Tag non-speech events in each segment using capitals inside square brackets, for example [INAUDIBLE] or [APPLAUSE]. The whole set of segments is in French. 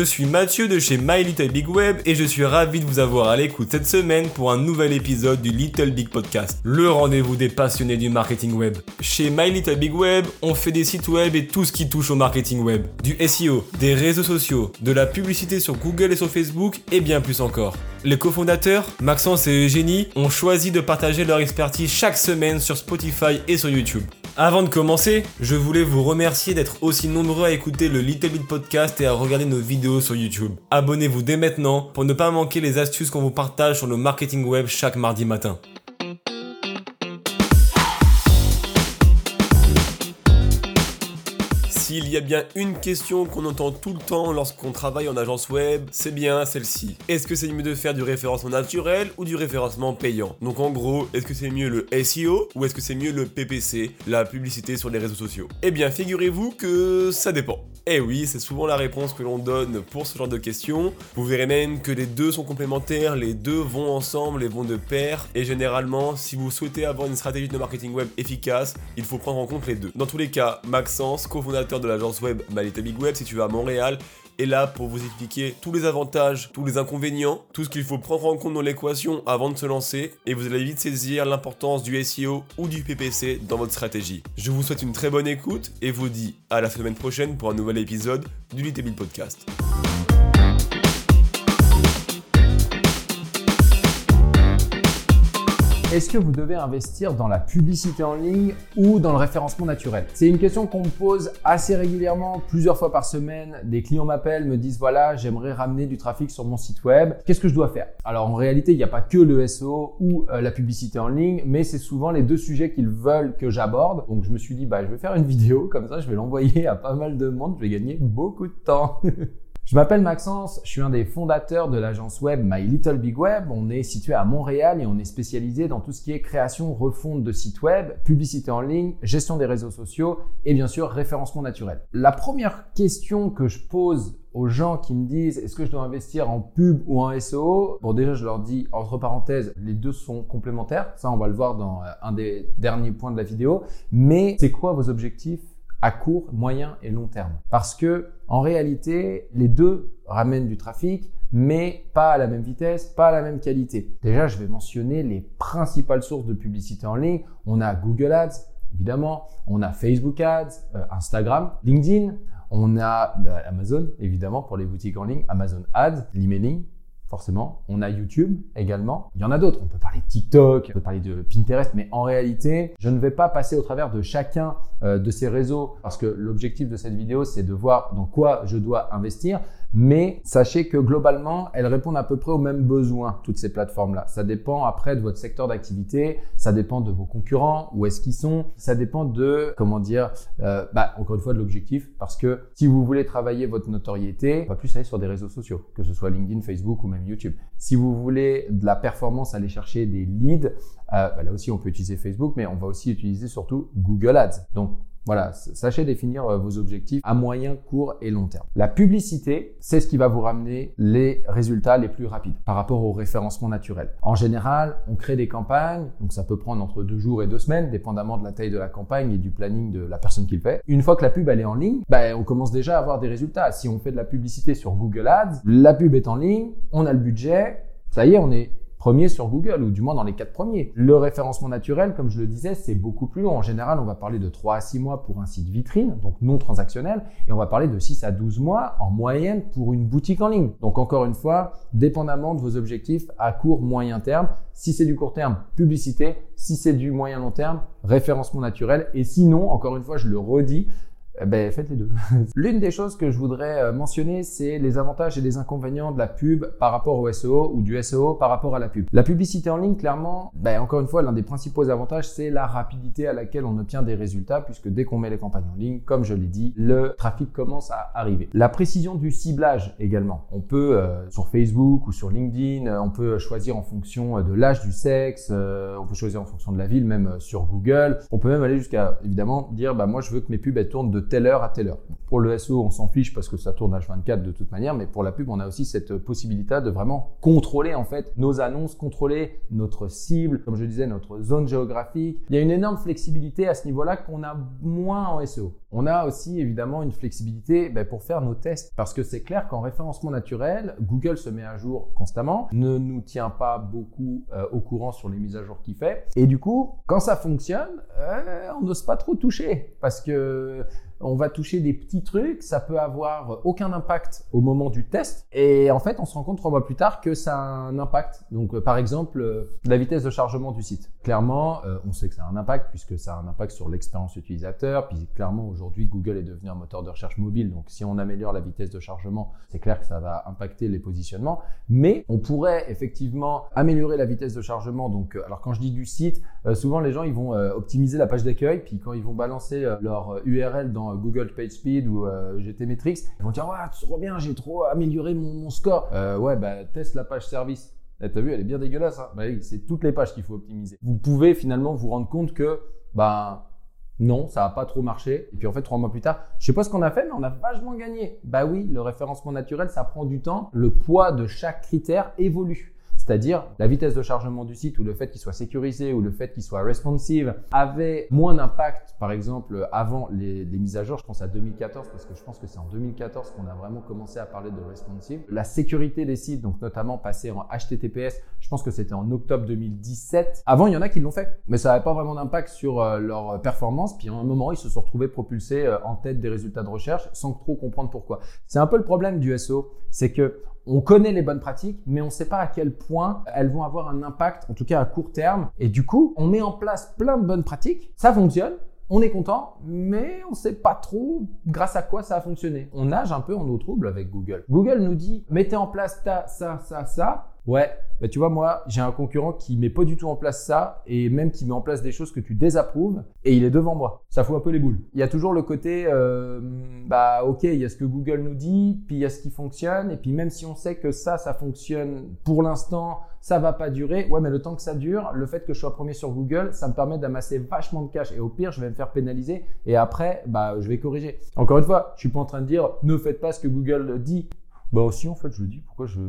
Je suis Mathieu de chez My Little Big Web et je suis ravi de vous avoir à l'écoute cette semaine pour un nouvel épisode du Little Big Podcast, le rendez-vous des passionnés du marketing web. Chez My Little Big Web, on fait des sites web et tout ce qui touche au marketing web, du SEO, des réseaux sociaux, de la publicité sur Google et sur Facebook et bien plus encore. Les cofondateurs, Maxence et Eugénie, ont choisi de partager leur expertise chaque semaine sur Spotify et sur YouTube. Avant de commencer, je voulais vous remercier d'être aussi nombreux à écouter le Little Bit Podcast et à regarder nos vidéos sur YouTube. Abonnez-vous dès maintenant pour ne pas manquer les astuces qu'on vous partage sur le marketing web chaque mardi matin. S'il y a bien une question qu'on entend tout le temps lorsqu'on travaille en agence web, c'est bien celle-ci. Est-ce que c'est mieux de faire du référencement naturel ou du référencement payant? Donc en gros, est-ce que c'est mieux le SEO ou est-ce que c'est mieux le PPC, la publicité sur les réseaux sociaux? Eh bien, figurez-vous que ça dépend. Eh oui, c'est souvent la réponse que l'on donne pour ce genre de questions. Vous verrez même que les deux sont complémentaires, les deux vont ensemble et vont de pair. Et généralement, si vous souhaitez avoir une stratégie de marketing web efficace, il faut prendre en compte les deux. Dans tous les cas, Maxence, cofondateur de l'agence web Malita Big Web, située à Montréal, est là pour vous expliquer tous les avantages, tous les inconvénients, tout ce qu'il faut prendre en compte dans l'équation avant de se lancer et vous allez vite saisir l'importance du SEO ou du PPC dans votre stratégie. Je vous souhaite une très bonne écoute et vous dis à la semaine prochaine pour un nouvel épisode du Little Podcast. Est-ce que vous devez investir dans la publicité en ligne ou dans le référencement naturel? C'est une question qu'on me pose assez régulièrement, plusieurs fois par semaine. Des clients m'appellent, me disent voilà, j'aimerais ramener du trafic sur mon site web. Qu'est-ce que je dois faire? Alors en réalité, il n'y a pas que le SEO ou euh, la publicité en ligne, mais c'est souvent les deux sujets qu'ils veulent que j'aborde. Donc je me suis dit bah je vais faire une [LAUGHS] vidéo comme ça, je vais l'envoyer à pas mal de monde, je vais gagner beaucoup de temps. [LAUGHS] Je m'appelle Maxence, je suis un des fondateurs de l'agence web My Little Big Web. On est situé à Montréal et on est spécialisé dans tout ce qui est création, refonte de sites web, publicité en ligne, gestion des réseaux sociaux et bien sûr référencement naturel. La première question que je pose aux gens qui me disent est-ce que je dois investir en pub ou en SEO Bon déjà je leur dis entre parenthèses les deux sont complémentaires, ça on va le voir dans euh, un des derniers points de la vidéo, mais c'est quoi vos objectifs à court, moyen et long terme. Parce que en réalité, les deux ramènent du trafic, mais pas à la même vitesse, pas à la même qualité. Déjà, je vais mentionner les principales sources de publicité en ligne. On a Google Ads, évidemment, on a Facebook Ads, euh, Instagram, LinkedIn, on a bah, Amazon, évidemment, pour les boutiques en ligne, Amazon Ads, l'emailing, forcément. On a YouTube également. Il y en a d'autres. On peut parler de TikTok, on peut parler de Pinterest, mais en réalité, je ne vais pas passer au travers de chacun de ces réseaux parce que l'objectif de cette vidéo, c'est de voir dans quoi je dois investir. Mais sachez que globalement, elles répondent à peu près aux mêmes besoins, toutes ces plateformes-là. Ça dépend après de votre secteur d'activité, ça dépend de vos concurrents, où est-ce qu'ils sont, ça dépend de, comment dire, euh, bah, encore une fois de l'objectif, parce que si vous voulez travailler votre notoriété, va plus aller sur des réseaux sociaux, que ce soit LinkedIn, Facebook ou même YouTube. Si vous voulez de la performance, aller chercher des leads, euh, bah, là aussi on peut utiliser Facebook, mais on va aussi utiliser surtout Google Ads. Donc voilà, sachez définir euh, vos objectifs à moyen, court et long terme. La publicité, c'est ce qui va vous ramener les résultats les plus rapides par rapport au référencement naturel. En général, on crée des campagnes, donc ça peut prendre entre deux jours et deux semaines, dépendamment de la taille de la campagne et du planning de la personne qui le fait. Une fois que la pub est en ligne, bah, on commence déjà à avoir des résultats. Si on fait de la publicité sur Google Ads, la pub est en ligne, on a le budget, ça y est, on est premier sur Google, ou du moins dans les quatre premiers. Le référencement naturel, comme je le disais, c'est beaucoup plus long. En général, on va parler de 3 à 6 mois pour un site vitrine, donc non transactionnel, et on va parler de 6 à 12 mois en moyenne pour une boutique en ligne. Donc encore une fois, dépendamment de vos objectifs à court, moyen terme, si c'est du court terme, publicité, si c'est du moyen long terme, référencement naturel, et sinon, encore une fois, je le redis, ben, faites les deux. [LAUGHS] L'une des choses que je voudrais euh, mentionner, c'est les avantages et les inconvénients de la pub par rapport au SEO ou du SEO par rapport à la pub. La publicité en ligne, clairement, ben, encore une fois, l'un des principaux avantages, c'est la rapidité à laquelle on obtient des résultats, puisque dès qu'on met les campagnes en ligne, comme je l'ai dit, le trafic commence à arriver. La précision du ciblage également. On peut, euh, sur Facebook ou sur LinkedIn, euh, on peut choisir en fonction de l'âge, du sexe, on peut choisir en fonction de la ville, même sur Google. On peut même aller jusqu'à, évidemment, dire, bah, moi, je veux que mes pubs, elles tournent de telle heure à telle heure. Pour le SEO, on s'en fiche parce que ça tourne H24 de toute manière, mais pour la pub, on a aussi cette possibilité de vraiment contrôler en fait nos annonces, contrôler notre cible, comme je disais, notre zone géographique. Il y a une énorme flexibilité à ce niveau-là qu'on a moins en SEO. On a aussi évidemment une flexibilité ben, pour faire nos tests parce que c'est clair qu'en référencement naturel, Google se met à jour constamment, ne nous tient pas beaucoup euh, au courant sur les mises à jour qu'il fait. Et du coup, quand ça fonctionne, euh, on n'ose pas trop toucher parce que on va toucher des petits trucs, ça peut avoir aucun impact au moment du test. Et en fait, on se rend compte trois mois plus tard que ça a un impact. Donc, euh, par exemple, euh, la vitesse de chargement du site. Clairement, euh, on sait que ça a un impact puisque ça a un impact sur l'expérience utilisateur. Puis clairement, aujourd'hui, Google est devenu un moteur de recherche mobile. Donc, si on améliore la vitesse de chargement, c'est clair que ça va impacter les positionnements. Mais on pourrait effectivement améliorer la vitesse de chargement. Donc, alors quand je dis du site, souvent les gens ils vont optimiser la page d'accueil. Puis quand ils vont balancer leur URL dans Google PageSpeed ou euh, GTmetrix, ils vont dire ouais, trop bien, j'ai trop amélioré mon, score. Euh, ouais, bah teste la page service. Eh, t'as vu, elle est bien dégueulasse. Hein bah c'est toutes les pages qu'il faut optimiser. Vous pouvez finalement vous rendre compte que bah non, ça n'a pas trop marché. Et puis en fait, trois mois plus tard, je sais pas ce qu'on a fait, mais on a vachement gagné. Bah oui, le référencement naturel, ça prend du temps. Le poids de chaque critère évolue. C'est-à-dire la vitesse de chargement du site ou le fait qu'il soit sécurisé ou le fait qu'il soit responsive avait moins d'impact, par exemple, avant les, mises à jour. Je pense à 2014 parce que je pense que c'est en 2014 qu'on a vraiment commencé à parler de responsive. La sécurité des sites, donc notamment passer en HTTPS, je pense que c'était en octobre 2017. Avant, il y en a qui l'ont fait, mais ça n'avait pas vraiment d'impact sur euh, leur performance. Puis à un moment, ils se sont retrouvés propulsés euh, en tête des résultats de recherche sans trop comprendre pourquoi. C'est un peu le problème du SEO, c'est que on connaît les bonnes pratiques, mais on ne sait pas à quel point elles vont avoir un impact, en tout cas à court terme. Et du coup, on met en place plein de bonnes pratiques, ça fonctionne, on est content, mais on ne sait pas trop grâce à quoi ça a fonctionné. On nage un peu en eau trouble avec Google. Google nous dit, mettez en place ça, ça, ça, ça. Ouais, bah tu vois, moi, j'ai un concurrent qui met pas du tout en place ça et même qui met en place des choses que tu désapprouves et il est devant moi. Ça fout un peu les boules. Il y a toujours le côté, euh, bah ok, il y a ce que Google nous dit, puis il y a ce qui fonctionne et puis même si on sait que ça, ça fonctionne pour l'instant, ça va pas durer. Ouais, mais le temps que ça dure, le fait que je sois premier sur Google, ça me permet d'amasser vachement de cash et au pire, je vais me faire pénaliser et après, bah je vais corriger. Encore une fois, je suis pas en train de dire ne faites pas ce que Google dit. Bah aussi en fait, je le dis. Pourquoi je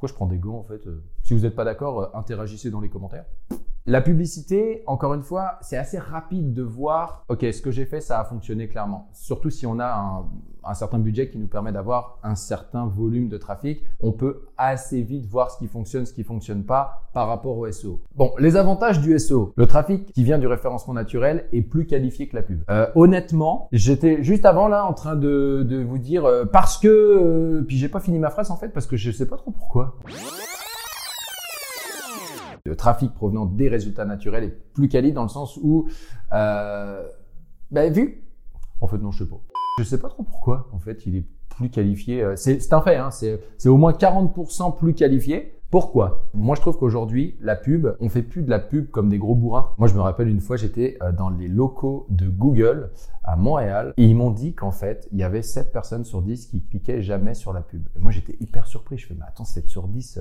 pourquoi je prends des gants en fait euh, Si vous n'êtes pas d'accord, euh, interagissez dans les commentaires. La publicité, encore une fois, c'est assez rapide de voir, ok, ce que j'ai fait, ça a fonctionné clairement. Surtout si on a un, certain budget qui nous permet d'avoir un certain volume de trafic, on peut assez vite voir ce qui fonctionne, ce qui fonctionne pas par rapport au SEO. Bon, les avantages du SEO. Le trafic qui vient du référencement naturel est plus qualifié que la pub. Euh, honnêtement, j'étais juste avant là en train de, vous dire euh, parce que, euh, puis j'ai pas fini ma phrase en fait parce que je sais pas trop pourquoi le trafic provenant des résultats naturels est plus quali dans le sens où, euh, ben, vu, en fait non, je sais pas. Je sais pas trop pourquoi, en fait, il est plus qualifié. Euh, c'est un fait, hein, c'est au moins 40% plus qualifié. Pourquoi? Moi, je trouve qu'aujourd'hui, la pub, on fait plus de la pub comme des gros bourrins. Moi, je me rappelle une fois, j'étais euh, dans les locaux de Google à Montréal et ils m'ont dit qu'en fait, il y avait 7 personnes sur 10 qui cliquaient jamais sur la pub. Et moi, j'étais hyper surpris. Je fais, mais attends, 7 sur 10,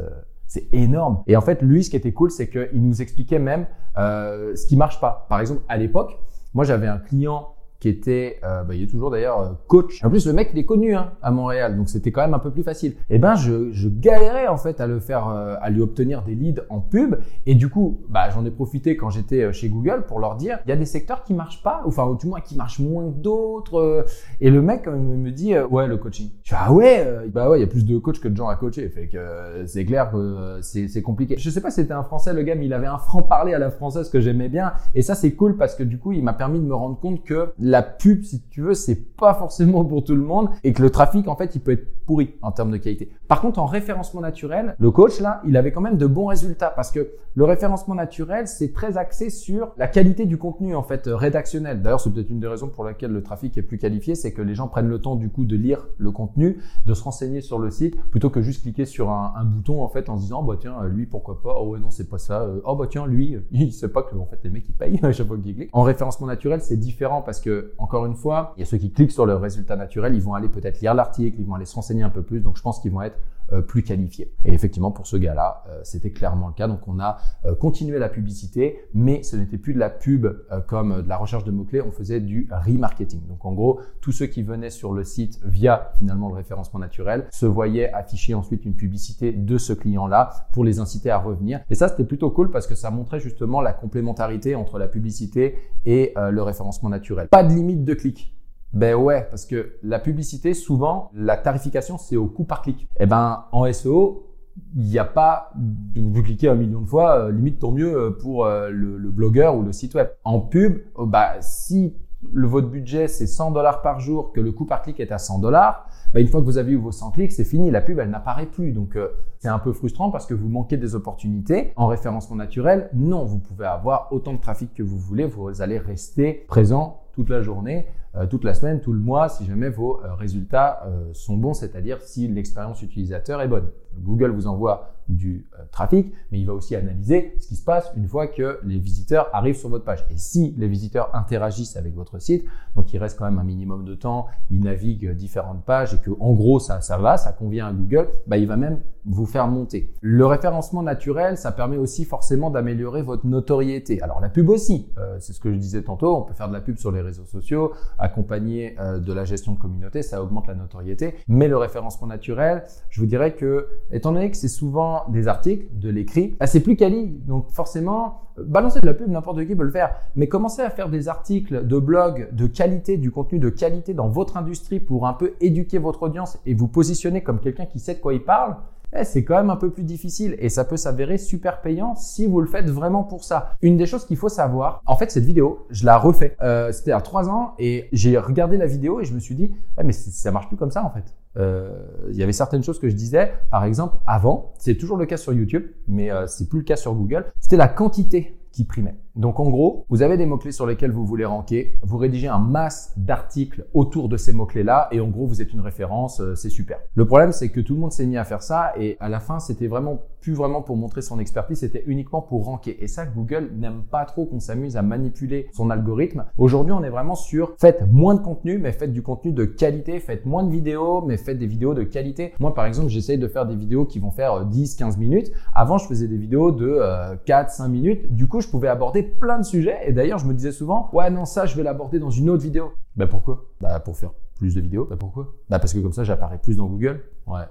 c'est énorme. Et en fait, lui, ce qui était cool, c'est qu'il nous expliquait même euh, ce qui marche pas. Par exemple, à l'époque, moi, j'avais un client qui était, euh, bah, il est toujours d'ailleurs euh, coach. En plus, le mec, il est connu hein, à Montréal, donc c'était quand même un peu plus facile. Et eh ben, je, je galérais en fait à le faire, euh, à lui obtenir des leads en pub. Et du coup, bah, j'en ai profité quand j'étais euh, chez Google pour leur dire, il y a des secteurs qui marchent pas, enfin, ou du moins qui marchent moins que d'autres. Et le mec me dit, ouais, le coaching. Je fais, ah ouais, bah ouais, il y a plus de coachs que de gens à coacher. Fait que c'est clair que c'est compliqué. Je sais pas si c'était un français, le gars, mais il avait un franc parler à la française que j'aimais bien. Et ça, c'est cool parce que du coup, il m'a permis de me rendre compte que la pub, si tu veux, c'est pas forcément pour tout le monde et que le trafic, en fait, il peut être pourri en termes de qualité. Par contre, en référencement naturel, le coach, là, il avait quand même de bons résultats parce que le référencement naturel, c'est très axé sur la qualité du contenu, en fait, rédactionnel. D'ailleurs, c'est peut-être une des raisons pour laquelle le trafic est plus qualifié, c'est que les gens prennent le temps, du coup, de lire le contenu, de se renseigner sur le site, plutôt que juste cliquer sur un, bouton, en fait, en se disant, oh, bah, tiens, lui, pourquoi pas? Oh, ouais, non, c'est pas ça. Oh, bah, tiens, lui, [LAUGHS] il sait pas que, en fait, les mecs, ils payent à chaque fois qu'ils cliquent. En référencement naturel, c'est différent parce que, encore une fois, il y a ceux qui cliquent sur le résultat naturel, ils vont aller peut-être lire l'article, ils vont aller se renseigner un peu plus. Donc je pense qu'ils vont être plus qualifiés. Et effectivement, pour ce gars-là, euh, c'était clairement le cas. Donc, on a euh, continué la publicité, mais ce n'était plus de la pub comme de la recherche de mots-clés, on faisait du remarketing. Donc, en gros, tous ceux qui venaient sur le site via finalement le référencement naturel se voyaient afficher ensuite une publicité de ce client-là pour les inciter à revenir. Et ça, c'était plutôt cool parce que ça montrait justement la complémentarité entre la publicité et le référencement naturel. Pas de limite de clic. Ben ouais, parce que la publicité, souvent, la tarification, c'est au coût par clic. Eh ben, en SEO, il n'y a pas, vous cliquez un million de fois, euh, limite tant mieux euh, pour euh, le, blogueur ou le site web. En pub, bah, si votre budget c'est 100 dollars par jour, que le coût par clic est à 100 dollars, bah, une fois que vous avez eu vos 100 clics, c'est fini, la pub elle n'apparaît plus. Donc c'est un peu frustrant parce que vous manquez des opportunités. En référencement naturel, non, vous pouvez avoir autant de trafic que vous voulez, vous allez rester présent toute la journée. Euh, toute la semaine, tout le mois, si jamais vos euh, résultats euh, sont bons, c'est-à-dire si l'expérience utilisateur est bonne. Google vous envoie du trafic, mais il va aussi analyser ce qui se passe une fois que les visiteurs arrivent sur votre page. Et si les visiteurs interagissent avec votre site, donc il reste quand même un minimum de temps, ils naviguent différentes pages et que en gros ça, ça va, ça convient à Google, bah, il va même vous faire monter. Le référencement naturel, ça permet aussi forcément d'améliorer votre notoriété. Alors la pub aussi, c'est ce que je disais tantôt, on peut faire de la pub sur les réseaux sociaux, accompagné euh, de la gestion de communauté, ça augmente la notoriété. Mais le référencement naturel, je vous dirais que, étant donné que c'est souvent des articles, de l'écrit, bah, c'est plus quali. Donc forcément, balancer de la pub, n'importe qui peut le faire. Mais commencer à faire des articles de blog de qualité, du contenu de qualité dans votre industrie pour un peu éduquer votre audience et vous positionner comme quelqu'un qui sait de quoi il parle, c'est quand même un peu plus difficile et ça peut s'avérer super payant si vous le faites vraiment pour ça. Une des choses qu'il faut savoir, en fait, cette vidéo, je la refais. Euh, C'était à trois ans et j'ai regardé la vidéo et je me suis dit, eh, mais ça marche plus comme ça en fait. Euh, il y avait certaines choses que je disais, par exemple, avant, c'est toujours le cas sur YouTube, mais euh, c'est plus le cas sur Google. C'était la quantité qui primait. Donc en gros, vous avez des mots-clés sur lesquels vous voulez ranker, vous rédigez un masse d'articles autour de ces mots-clés-là et en gros, vous êtes une référence, euh, c'est super. Le problème, c'est que tout le monde s'est mis à faire ça et à la fin, c'était vraiment plus vraiment pour montrer son expertise, c'était uniquement pour ranker. Et ça, Google n'aime pas trop qu'on s'amuse à manipuler son algorithme. Aujourd'hui, on est vraiment sur faites moins de contenu, mais faites du contenu de qualité, faites moins de vidéos, mais faites des vidéos de qualité. Moi, par exemple, j'essaye de faire des vidéos qui vont faire 10, euh, 15 minutes. Avant, je faisais des vidéos de 4, euh, 5 minutes. Du coup, je pouvais aborder plein de sujets. Et d'ailleurs, je me disais souvent, ouais, non, ça, je vais l'aborder dans une autre vidéo. Bah pourquoi? Bah pour faire plus de vidéos. Bah pourquoi? Bah parce que comme ça, j'apparais plus dans Google. Ouais.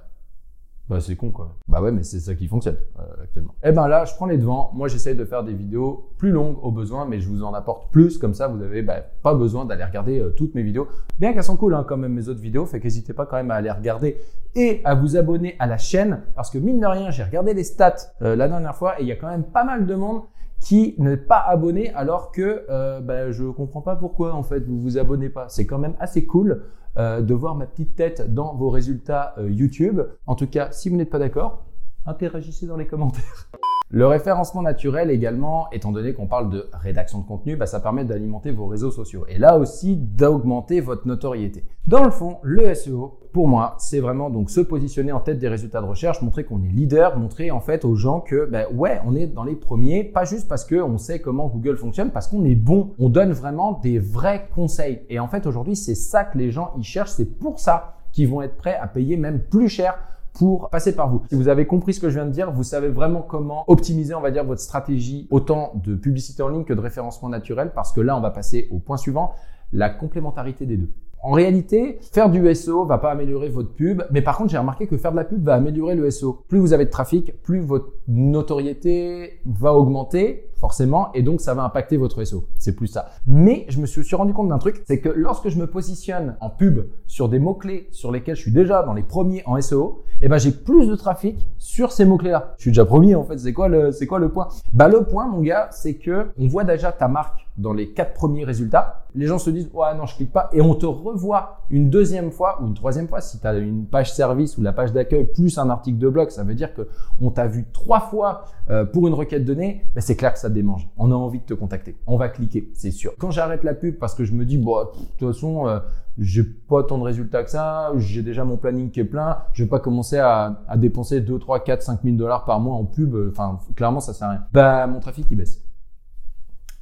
Bah c'est con quoi. Bah ouais mais c'est ça qui fonctionne euh, actuellement. Et eh ben là je prends les devants. Moi j'essaye de faire des vidéos plus longues au besoin mais je vous en apporte plus comme ça vous avez bah, pas besoin d'aller regarder euh, toutes mes vidéos. Bien qu'elles sont cool hein, quand même mes autres vidéos fait qu'hésitez pas quand même à aller regarder et à vous abonner à la chaîne parce que mine de rien j'ai regardé les stats euh, la dernière fois et il y a quand même pas mal de monde qui n'est pas abonné alors que euh, bah, je comprends pas pourquoi en fait vous vous abonnez pas. C'est quand même assez cool euh, de voir ma petite tête dans vos résultats euh, YouTube. En tout cas, si vous n'êtes pas d'accord, interagissez dans les commentaires. Le référencement naturel également, étant donné qu'on parle de rédaction de contenu, bah, ça permet d'alimenter vos réseaux sociaux et là aussi d'augmenter votre notoriété. Dans le fond, le SEO, pour moi, c'est vraiment donc se positionner en tête des résultats de recherche, montrer qu'on est leader, montrer en fait aux gens que bah, ouais, on est dans les premiers, pas juste parce qu'on sait comment Google fonctionne, parce qu'on est bon. On donne vraiment des vrais conseils. Et en fait, aujourd'hui, c'est ça que les gens y cherchent. C'est pour ça qu'ils vont être prêts à payer même plus cher pour passer par vous. Si vous avez compris ce que je viens de dire, vous savez vraiment comment optimiser, on va dire, votre stratégie autant de publicité en ligne que de référencement naturel parce que là, on va passer au point suivant, la complémentarité des deux. En réalité, faire du SEO va pas améliorer votre pub, mais par contre, j'ai remarqué que faire de la pub va améliorer le SEO. Plus vous avez de trafic, plus votre notoriété va augmenter, forcément, et donc ça va impacter votre SEO. C'est plus ça. Mais je me suis rendu compte d'un truc, c'est que lorsque je me positionne en pub sur des mots-clés sur lesquels je suis déjà dans les premiers en SEO, eh ben j'ai plus de trafic sur ces mots-clés-là. Je suis déjà premier en fait, c'est quoi le c'est quoi le point? Bah le point mon gars, c'est que on voit déjà ta marque dans les quatre premiers résultats, les gens se disent ouais non je clique pas et on te revoit une deuxième fois ou une troisième fois si tu as une page service ou la page d'accueil plus un article de blog, ça veut dire que on t'a vu trois fois euh, pour une requête donnée, ben c'est clair que ça démange. On a envie de te contacter, on va cliquer, c'est sûr. Quand j'arrête la pub parce que je me dis bon de toute façon euh, j'ai pas tant de résultats que ça, j'ai déjà mon planning qui est plein, je vais pas commencer à, dépenser 2, 3, 4, 5 000 dollars par mois en pub, enfin clairement ça sert à rien. Bah mon trafic il baisse.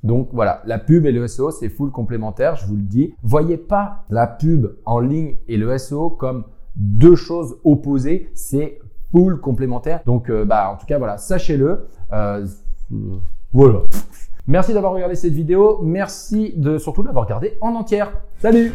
Donc voilà, la pub et le SEO, c'est full complémentaire, je vous le dis. Voyez pas la pub en ligne et le SEO comme deux choses opposées, c'est full complémentaire. Donc euh, bah en tout cas voilà, sachez-le. Euh, voilà. Merci d'avoir regardé cette vidéo, merci de surtout d'avoir regardé en entière. Salut